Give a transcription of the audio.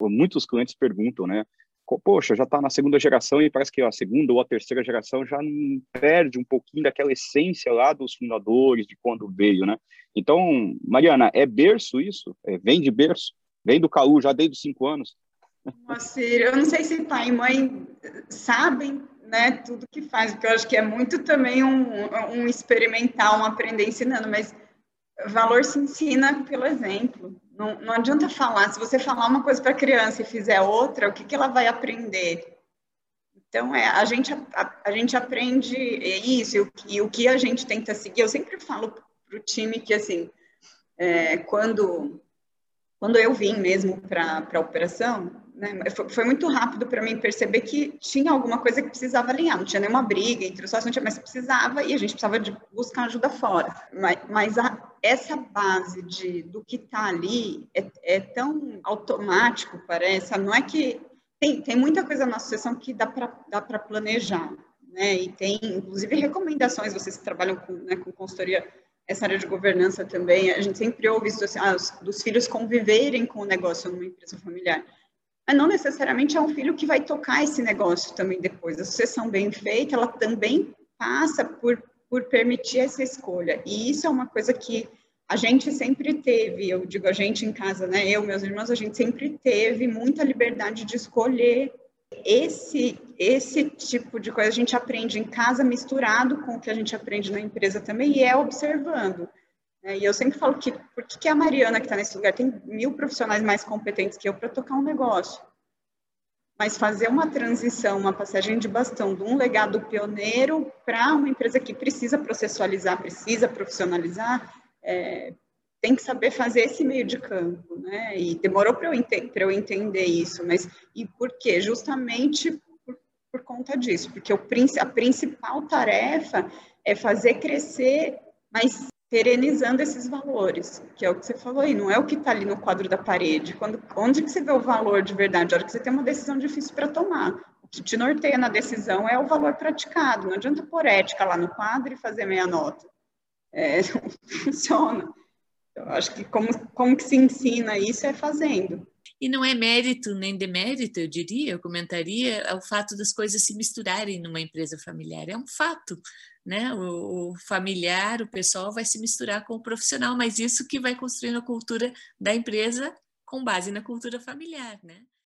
Muitos clientes perguntam, né? Poxa, já está na segunda geração e parece que a segunda ou a terceira geração já perde um pouquinho daquela essência lá dos fundadores, de quando veio, né? Então, Mariana, é berço isso? É, vem de berço? Vem do Caú já desde os cinco anos? Nossa, eu não sei se pai e mãe sabem né, tudo que faz, porque eu acho que é muito também um, um experimentar, um aprender ensinando, mas valor se ensina pelo exemplo. Não, não adianta falar, se você falar uma coisa para a criança e fizer outra, o que, que ela vai aprender? Então, é, a, gente, a, a gente aprende isso e o, e o que a gente tenta seguir. Eu sempre falo para o time que, assim, é, quando, quando eu vim mesmo para a operação, né, foi, foi, muito rápido para mim perceber que tinha alguma coisa que precisava alinhar. Não tinha nenhuma briga entre os sócios, mas precisava e a gente precisava de buscar ajuda fora. Mas, mas a, essa base de, do que está ali é, é, tão automático, parece. Não é que tem, tem muita coisa na associação que dá para planejar. Né? E tem, inclusive, recomendações, vocês que trabalham com, né, com consultoria essa área de governança também, a gente sempre ouve isso assim, ah, dos filhos conviverem com o negócio numa empresa familiar mas não necessariamente é um filho que vai tocar esse negócio também depois. A sucessão bem feita, ela também passa por, por permitir essa escolha. E isso é uma coisa que a gente sempre teve, eu digo a gente em casa, né? Eu, meus irmãos, a gente sempre teve muita liberdade de escolher esse esse tipo de coisa a gente aprende em casa misturado com o que a gente aprende na empresa também e é observando. É, e eu sempre falo que por que a Mariana que está nesse lugar tem mil profissionais mais competentes que eu para tocar um negócio? Mas fazer uma transição, uma passagem de bastão de um legado pioneiro para uma empresa que precisa processualizar, precisa profissionalizar, é, tem que saber fazer esse meio de campo, né? E demorou para eu, eu, entender isso, mas e por quê? Justamente por, por conta disso, porque o, a principal tarefa é fazer crescer, mas perenizando esses valores, que é o que você falou aí, não é o que está ali no quadro da parede. Quando, onde que você vê o valor de verdade? A hora que você tem uma decisão difícil para tomar. O que te norteia na decisão é o valor praticado. Não adianta pôr ética lá no quadro e fazer meia nota. É, não funciona. Eu acho que como, como que se ensina isso é fazendo. E não é mérito nem demérito, eu diria, eu comentaria, o fato das coisas se misturarem numa empresa familiar. É um fato, né? O, o, familiar, o pessoal vai se misturar com o profissional, mas isso que vai construindo a cultura da empresa com base na cultura familiar, né?